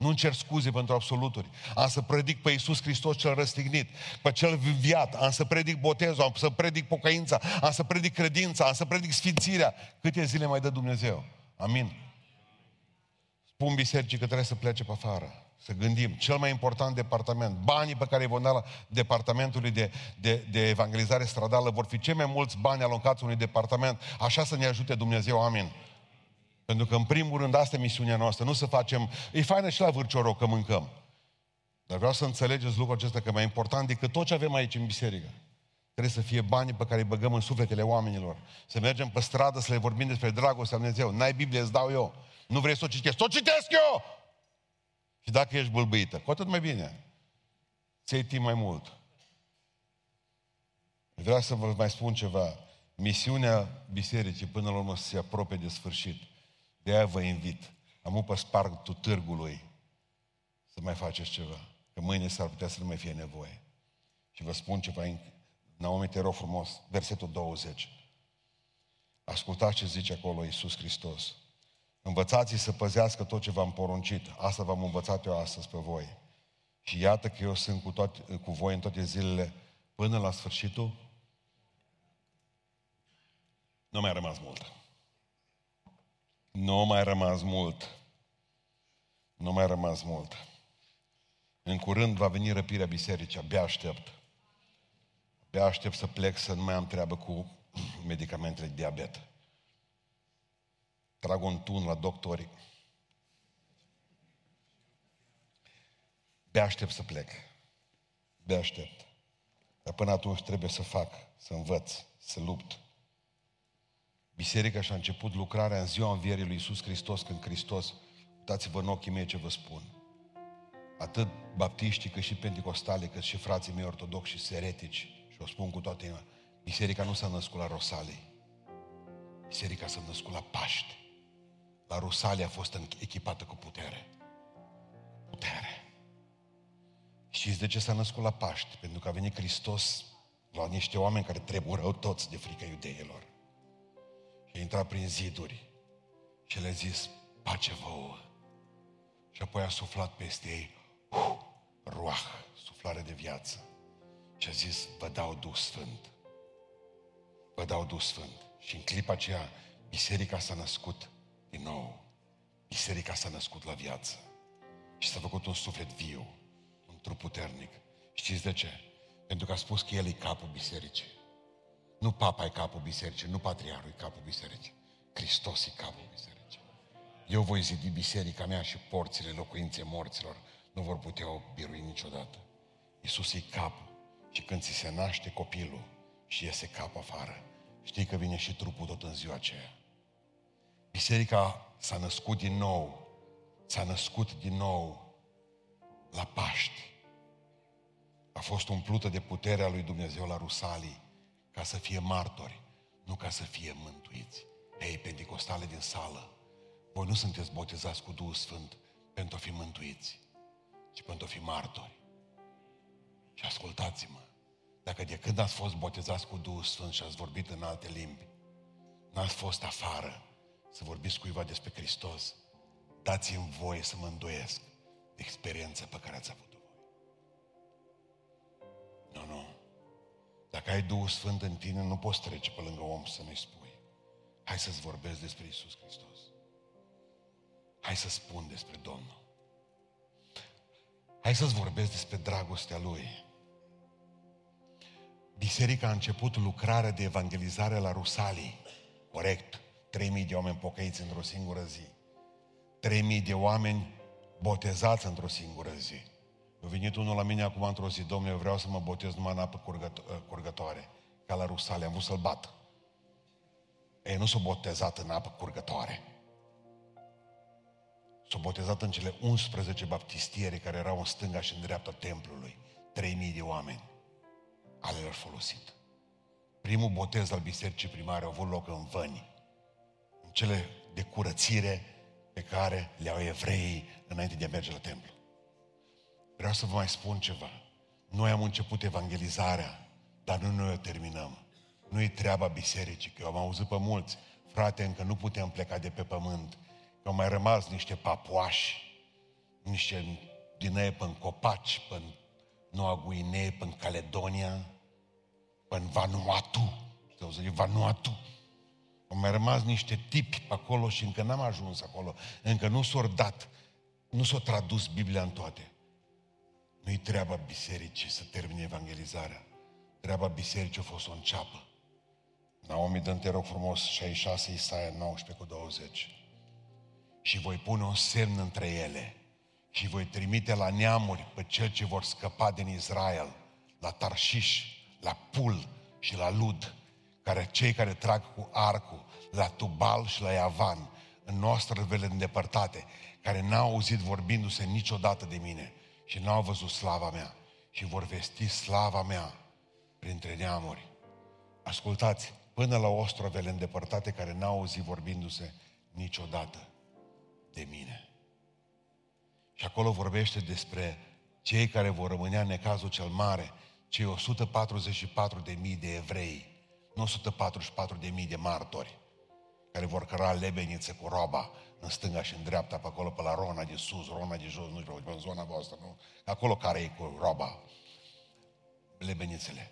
A: Nu cer scuze pentru absoluturi. Am să predic pe Iisus Hristos cel răstignit, pe cel viat, am să predic botezul, am să predic pocăința, am să predic credința, am să predic sfințirea. Câte zile mai dă Dumnezeu? Amin. Spun bisericii că trebuie să plece pe afară. Să gândim. Cel mai important departament, banii pe care îi vom da la departamentului de, de, de evangelizare stradală vor fi cei mai mulți bani alocați unui departament. Așa să ne ajute Dumnezeu. Amin. Pentru că, în primul rând, asta e misiunea noastră. Nu să facem... E faină și la vârcioroc că mâncăm. Dar vreau să înțelegeți lucrul acesta, că mai important decât tot ce avem aici în biserică, trebuie să fie banii pe care îi băgăm în sufletele oamenilor. Să mergem pe stradă să le vorbim despre dragostea lui Dumnezeu. N-ai Biblie, îți dau eu. Nu vrei să o citești? O citesc eu! Și dacă ești bâlbâită, cu atât mai bine. Ți-ai timp mai mult. Vreau să vă mai spun ceva. Misiunea bisericii până la urmă să se apropie de sfârșit. De aia vă invit. Am pe spartul târgului să mai faceți ceva. Că mâine s-ar putea să nu mai fie nevoie. Și vă spun ceva, Naomi, te rog frumos, versetul 20. Ascultați ce zice acolo Iisus Hristos. Învățați să păzească tot ce v-am poruncit. Asta v-am învățat eu astăzi pe voi. Și iată că eu sunt cu, toate, cu voi în toate zilele până la sfârșitul. Nu mai a rămas mult. Nu mai rămas mult. Nu mai rămas mult. În curând va veni răpirea bisericii, abia aștept. Abia aștept să plec să nu mai am treabă cu medicamentele de diabet. Trag un tun la doctori. Abia aștept să plec. Abia aștept. Dar până atunci trebuie să fac, să învăț, să lupt. Biserica și-a început lucrarea în ziua învierii lui Iisus Hristos, când Hristos, uitați-vă în ochii mei ce vă spun, atât baptiștii, cât și pentecostale, cât și frații mei ortodoxi și seretici, și o spun cu toate inima, biserica nu s-a născut la Rosalii, biserica s-a născut la Paști. La Rosalie a fost echipată cu putere. Putere. Știți de ce s-a născut la Paști? Pentru că a venit Hristos la niște oameni care trebuiau toți de frica iudeilor. Și a intrat prin ziduri și le-a zis, pace vouă. Și apoi a suflat peste ei, uh, ruah, suflare de viață. Și a zis, vă dau Duh Sfânt. Vă dau Duh Sfânt. Și în clipa aceea, biserica s-a născut din nou. Biserica s-a născut la viață. Și s-a făcut un suflet viu, un trup puternic. Știți de ce? Pentru că a spus că El e capul bisericii. Nu papa e capul bisericii, nu patriarul e capul bisericii. Hristos e capul bisericii. Eu voi zidi biserica mea și porțile locuinței morților nu vor putea o birui niciodată. Iisus e capul. Și când ți se naște copilul și iese capul afară, știi că vine și trupul tot în ziua aceea. Biserica s-a născut din nou, s-a născut din nou la Paști. A fost umplută de puterea lui Dumnezeu la Rusalii ca să fie martori, nu ca să fie mântuiți. Ei, pentecostale din sală, voi nu sunteți botezați cu Duhul Sfânt pentru a fi mântuiți, ci pentru a fi martori. Și ascultați-mă, dacă de când ați fost botezați cu Duhul Sfânt și ați vorbit în alte limbi, n-ați fost afară să vorbiți cuiva despre Hristos, dați-mi voie să mă îndoiesc de experiența pe care ați avut-o voi. Nu, nu. Dacă ai Duhul Sfânt în tine, nu poți trece pe lângă om să nu-i spui. Hai să-ți vorbesc despre Isus Hristos. Hai să spun despre Domnul. Hai să-ți vorbesc despre dragostea Lui. Biserica a început lucrarea de evangelizare la Rusalii. Corect. 3.000 de oameni pocăiți într-o singură zi. 3.000 de oameni botezați într-o singură zi. A venit unul la mine acum într-o zi, domnule, eu vreau să mă botez numai în apă curgăto- ă, curgătoare, ca la Rusale, am vrut să-l bat. Ei, nu s-a botezat în apă curgătoare. S-a botezat în cele 11 baptistiere care erau în stânga și în dreapta templului. 3000 de oameni ale lor folosit. Primul botez al bisericii primare a avut loc în Văni, în cele de curățire pe care le au evreii înainte de a merge la templu. Vreau să vă mai spun ceva. Noi am început evangelizarea, dar nu noi o terminăm. Nu-i treaba bisericii, că eu am auzit pe mulți, frate, încă nu putem pleca de pe pământ, că au mai rămas niște papuași, niște din ei pe copaci, pe Noua Guinee, pe Caledonia, pe Vanuatu, să zic, Vanuatu. Au mai rămas niște tipi pe acolo și încă n-am ajuns acolo. Încă nu s-au dat, nu s-a tradus Biblia în toate. Nu-i treaba bisericii să termine evangelizarea. Treaba bisericii a fost să o înceapă. Naomi, dă te rog frumos, 66 Isaia 19 cu 20. Și voi pune un semn între ele și voi trimite la neamuri pe cel ce vor scăpa din Israel, la Tarșiș, la Pul și la Lud, care cei care trag cu arcul, la Tubal și la Iavan, în noastrele îndepărtate, care n-au auzit vorbindu-se niciodată de mine și n-au văzut slava mea și vor vesti slava mea printre neamuri. Ascultați, până la ostrovele îndepărtate care n-au auzit vorbindu-se niciodată de mine. Și acolo vorbește despre cei care vor rămâne în necazul cel mare, cei 144 de mii de evrei, nu 144 de mii de martori, care vor căra lebeniță cu roba în stânga și în dreapta, pe acolo, pe la Rona de sus, Rona de jos, nu știu, pe în zona voastră, nu? Acolo care e cu roba, lebenițele.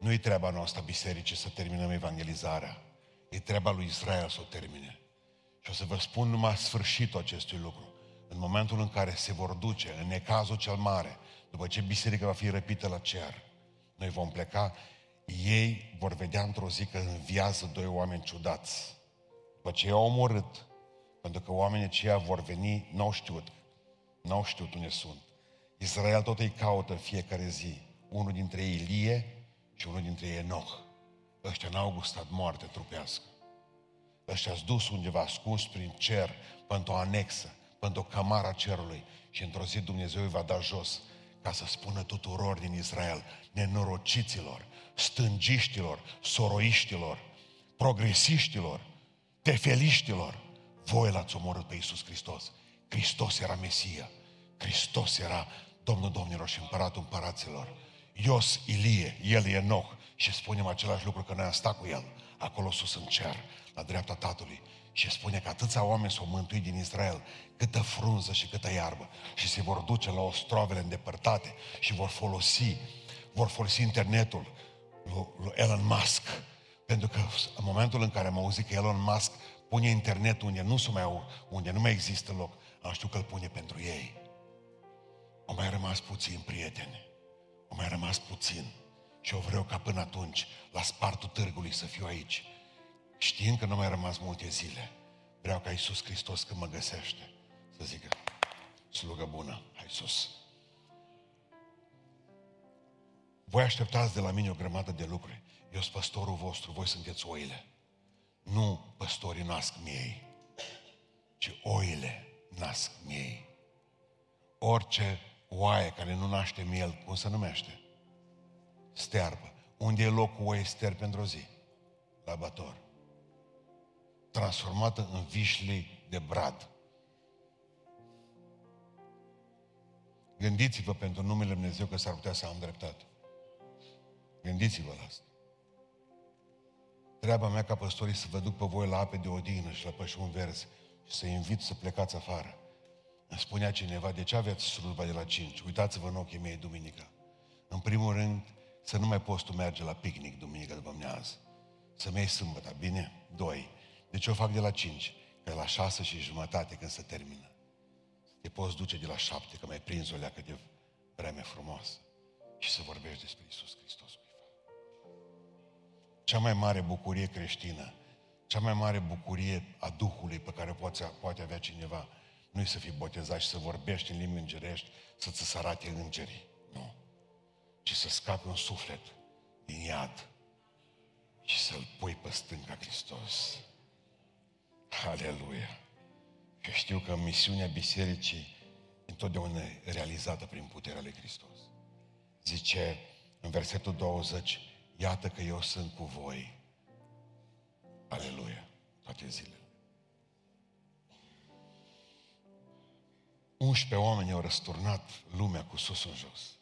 A: Nu-i treaba noastră, bisericii, să terminăm evangelizarea. E treaba lui Israel să o termine. Și o să vă spun numai sfârșitul acestui lucru. În momentul în care se vor duce, în necazul cel mare, după ce biserica va fi răpită la cer, noi vom pleca, ei vor vedea într-o zi că înviază doi oameni ciudați. După ce i-au omorât, pentru că oamenii aceia vor veni, n-au știut, n-au știut unde sunt. Israel tot îi caută în fiecare zi. Unul dintre ei Ilie și unul dintre ei Enoch. Ăștia n-au gustat moarte trupească. Ăștia s dus undeva ascuns prin cer, pentru o anexă, pentru o camara cerului. Și într-o zi Dumnezeu îi va da jos ca să spună tuturor din Israel, nenorociților, stângiștilor, soroiștilor, progresiștilor, tefeliștilor, voi l-ați omorât pe Iisus Hristos. Hristos era Mesia. Hristos era Domnul Domnilor și Împăratul Împăraților. Ios, Ilie, el e Enoch și spunem același lucru că noi am stat cu el acolo sus în cer, la dreapta Tatălui. Și spune că atâția oameni s-au mântuit din Israel, câtă frunză și câtă iarbă. Și se vor duce la ostrovele îndepărtate și vor folosi, vor folosi internetul lui, lui Elon Musk. Pentru că în momentul în care am auzit că Elon Musk pune internetul unde nu, mai, unde nu mai există loc, am știut că îl pune pentru ei. Au mai rămas puțin prieteni. Au mai rămas puțin. Și eu vreau ca până atunci, la spartul târgului, să fiu aici. Știind că nu mai rămas multe zile, vreau ca Iisus Hristos când mă găsește, să zică, slugă bună, hai sus. Voi așteptați de la mine o grămadă de lucruri. Eu sunt păstorul vostru, voi sunteți oile. Nu păstorii nasc miei, ci oile nasc miei. Orice oaie care nu naște miel, cum se numește? Stearbă. Unde e locul oaie ster pentru o zi? La bător. Transformată în vișli de brad. Gândiți-vă pentru numele Dumnezeu că s-ar putea să am dreptate. Gândiți-vă la asta. Treaba mea ca păstorii să vă duc pe voi la ape de odină și la pășuni verzi și să invit să plecați afară. Îmi spunea cineva, de ce aveți slujba de la 5? Uitați-vă în ochii mei duminica. În primul rând, să nu mai poți tu merge la picnic duminica după amiază. Să mi sâmbătă, bine? Doi. De ce o fac de la 5? Că la 6 și jumătate când se termină. Te poți duce de la 7, că mai prins o leacă de vreme frumoasă. Și să vorbești despre Isus Hristos cea mai mare bucurie creștină, cea mai mare bucurie a Duhului pe care poate, poate avea cineva, nu e să fii botezat și să vorbești în limbi îngerești, să ți arate îngerii. Nu. Ci să scapi un suflet din iad și să-l pui pe stânga Hristos. Aleluia! Și știu că misiunea bisericii întotdeauna e realizată prin puterea lui Hristos. Zice în versetul 20, iată că eu sunt cu voi. Aleluia, toate zilele. 11 oameni au răsturnat lumea cu sus în jos.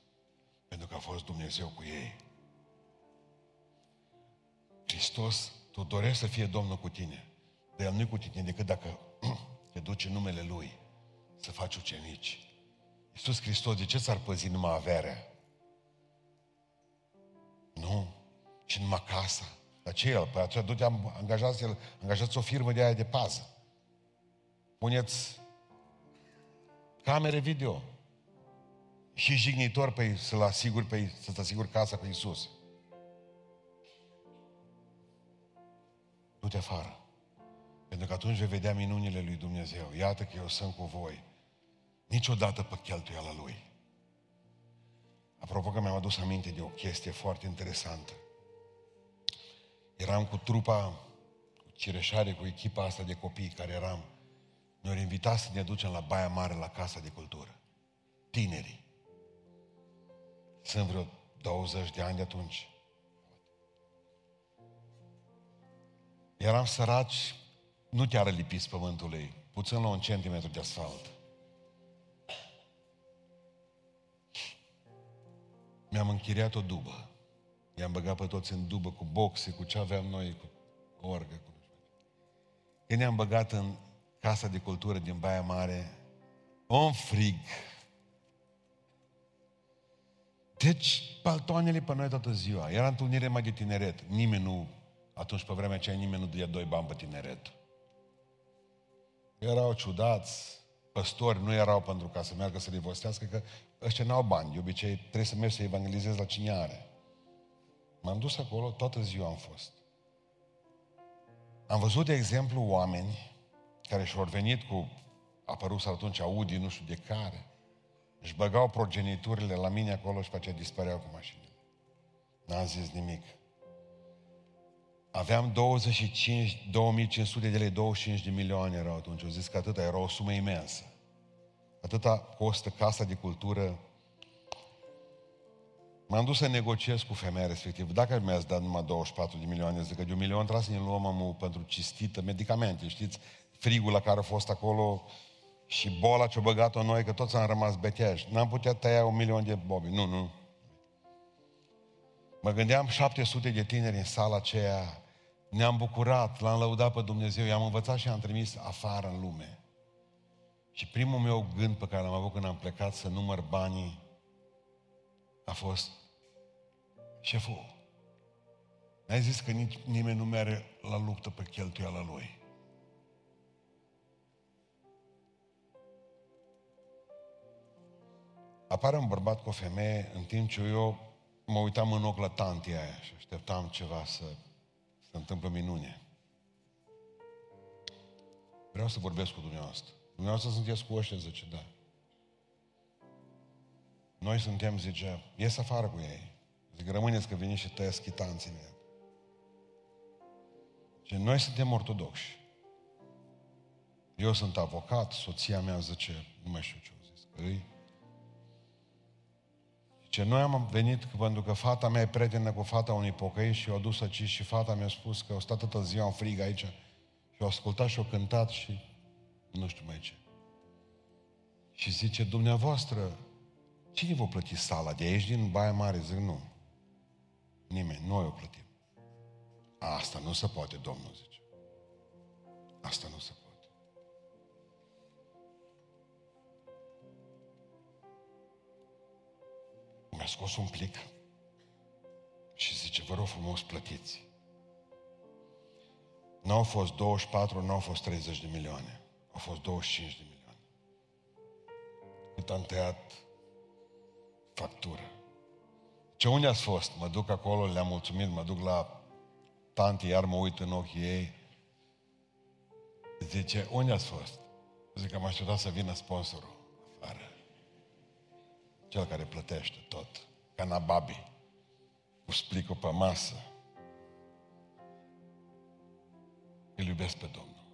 A: Pentru că a fost Dumnezeu cu ei. Hristos, tu dorești să fie Domnul cu tine. Dar El nu cu tine decât dacă te duci în numele Lui să faci ucenici. Iisus Hristos, de ce ți-ar păzi numai averea? Nu. Și numai casa. Dar ce el? Păi atunci du-te, angajați, el, angajați o firmă de aia de pază. Puneți camere video. Și jignitor pe să-l asiguri pe, să-ți asiguri casa cu Iisus. Du-te afară. Pentru că atunci vei vedea minunile lui Dumnezeu. Iată că eu sunt cu voi. Niciodată pe cheltuiala lui. Apropo că mi-am adus aminte de o chestie foarte interesantă. Eram cu trupa, cu cireșare, cu echipa asta de copii care eram. Ne-au invitat să ne ducem la Baia Mare, la Casa de Cultură. Tinerii. Sunt vreo 20 de ani de atunci. Eram săraci, nu chiar lipiți pământului, puțin la un centimetru de asfalt. Mi-am închiriat o dubă. I-am băgat pe toți în dubă cu boxe, cu ce aveam noi, cu orgă. Cu... Când ne-am băgat în Casa de Cultură din Baia Mare, un frig. Deci, paltoanele pe noi toată ziua. Era întâlnire mai de tineret. Nimeni nu, atunci pe vremea aceea, nimeni nu dăia doi bani pe tineret. Erau ciudați, păstori nu erau pentru ca să meargă să le vostească, că ăștia n-au bani. De obicei, trebuie să mergi să evangelizezi la cine are. M-am dus acolo, toată ziua am fost. Am văzut, de exemplu, oameni care și-au venit cu, apărut atunci Audi, nu știu de care, își băgau progeniturile la mine acolo și pe aceea dispăreau cu mașinile. N-am zis nimic. Aveam 25, 2500 de lei, 25 de milioane erau atunci. Au zis că atâta era o sumă imensă. Atâta costă casa de cultură. M-am dus să negociez cu femeia respectivă. Dacă mi-ați dat numai 24 de milioane, zic că de un milion trebuie să ne luăm amul pentru cistită, medicamente, știți? Frigul la care a fost acolo și boala ce-a băgat-o noi, că toți am rămas beteași. N-am putea tăia un milion de bobi. Nu, nu. Mă gândeam 700 de tineri în sala aceea, ne-am bucurat, l-am lăudat pe Dumnezeu, i-am învățat și am trimis afară în lume. Și primul meu gând pe care l-am avut când am plecat să număr banii a fost șeful. N-ai zis că nici, nimeni nu merge la luptă pe cheltuiala lui. Apare un bărbat cu o femeie în timp ce eu mă uitam în ochi la tantia aia și așteptam ceva să se întâmplă minune. Vreau să vorbesc cu dumneavoastră. Dumneavoastră sunteți cu ăștia, zice, da. Noi suntem, zice, ies afară cu ei. Zic, rămâneți că vine și tăiesc chitanții mei. Și noi suntem ortodoxi. Eu sunt avocat, soția mea zice, nu mai știu ce au zis, îi. Ce noi am venit pentru că fata mea e prietenă cu fata unui pocăi și o dus aici și fata mi-a spus că o stat toată ziua în frig aici și o ascultat și o cântat și nu știu mai ce. Și zice, dumneavoastră, cine vă plăti sala? De aici din Baia Mare? Zic, nu. Nimeni, noi o plătim. Asta nu se poate, Domnul zice. Asta nu se poate. Mi-a scos un plic și zice, vă rog frumos, plătiți. Nu au fost 24, nu au fost 30 de milioane. Au fost 25 de milioane. Cât am tăiat factură. Ce unde ați fost? Mă duc acolo, le-am mulțumit, mă duc la tanti, iar mă uit în ochii ei. Zice, unde ați fost? Zic că am așteptat să vină sponsorul afară. Cel care plătește tot. Canababi. Cu splicul pe masă. Îl iubesc pe Domnul.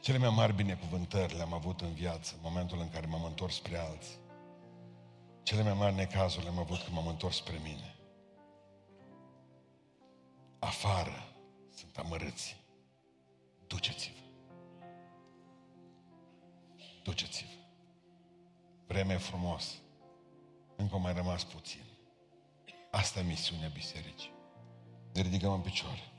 A: Cele mai mari binecuvântări le-am avut în viață, în momentul în care m-am întors spre alții. Cele mai mari necazuri le-am avut când m-am întors spre mine. Afară sunt amărâți. Duceți-vă. Duceți-vă. Vremea e frumos. Încă mai rămas puțin. Asta e misiunea bisericii. Ne ridicăm în picioare.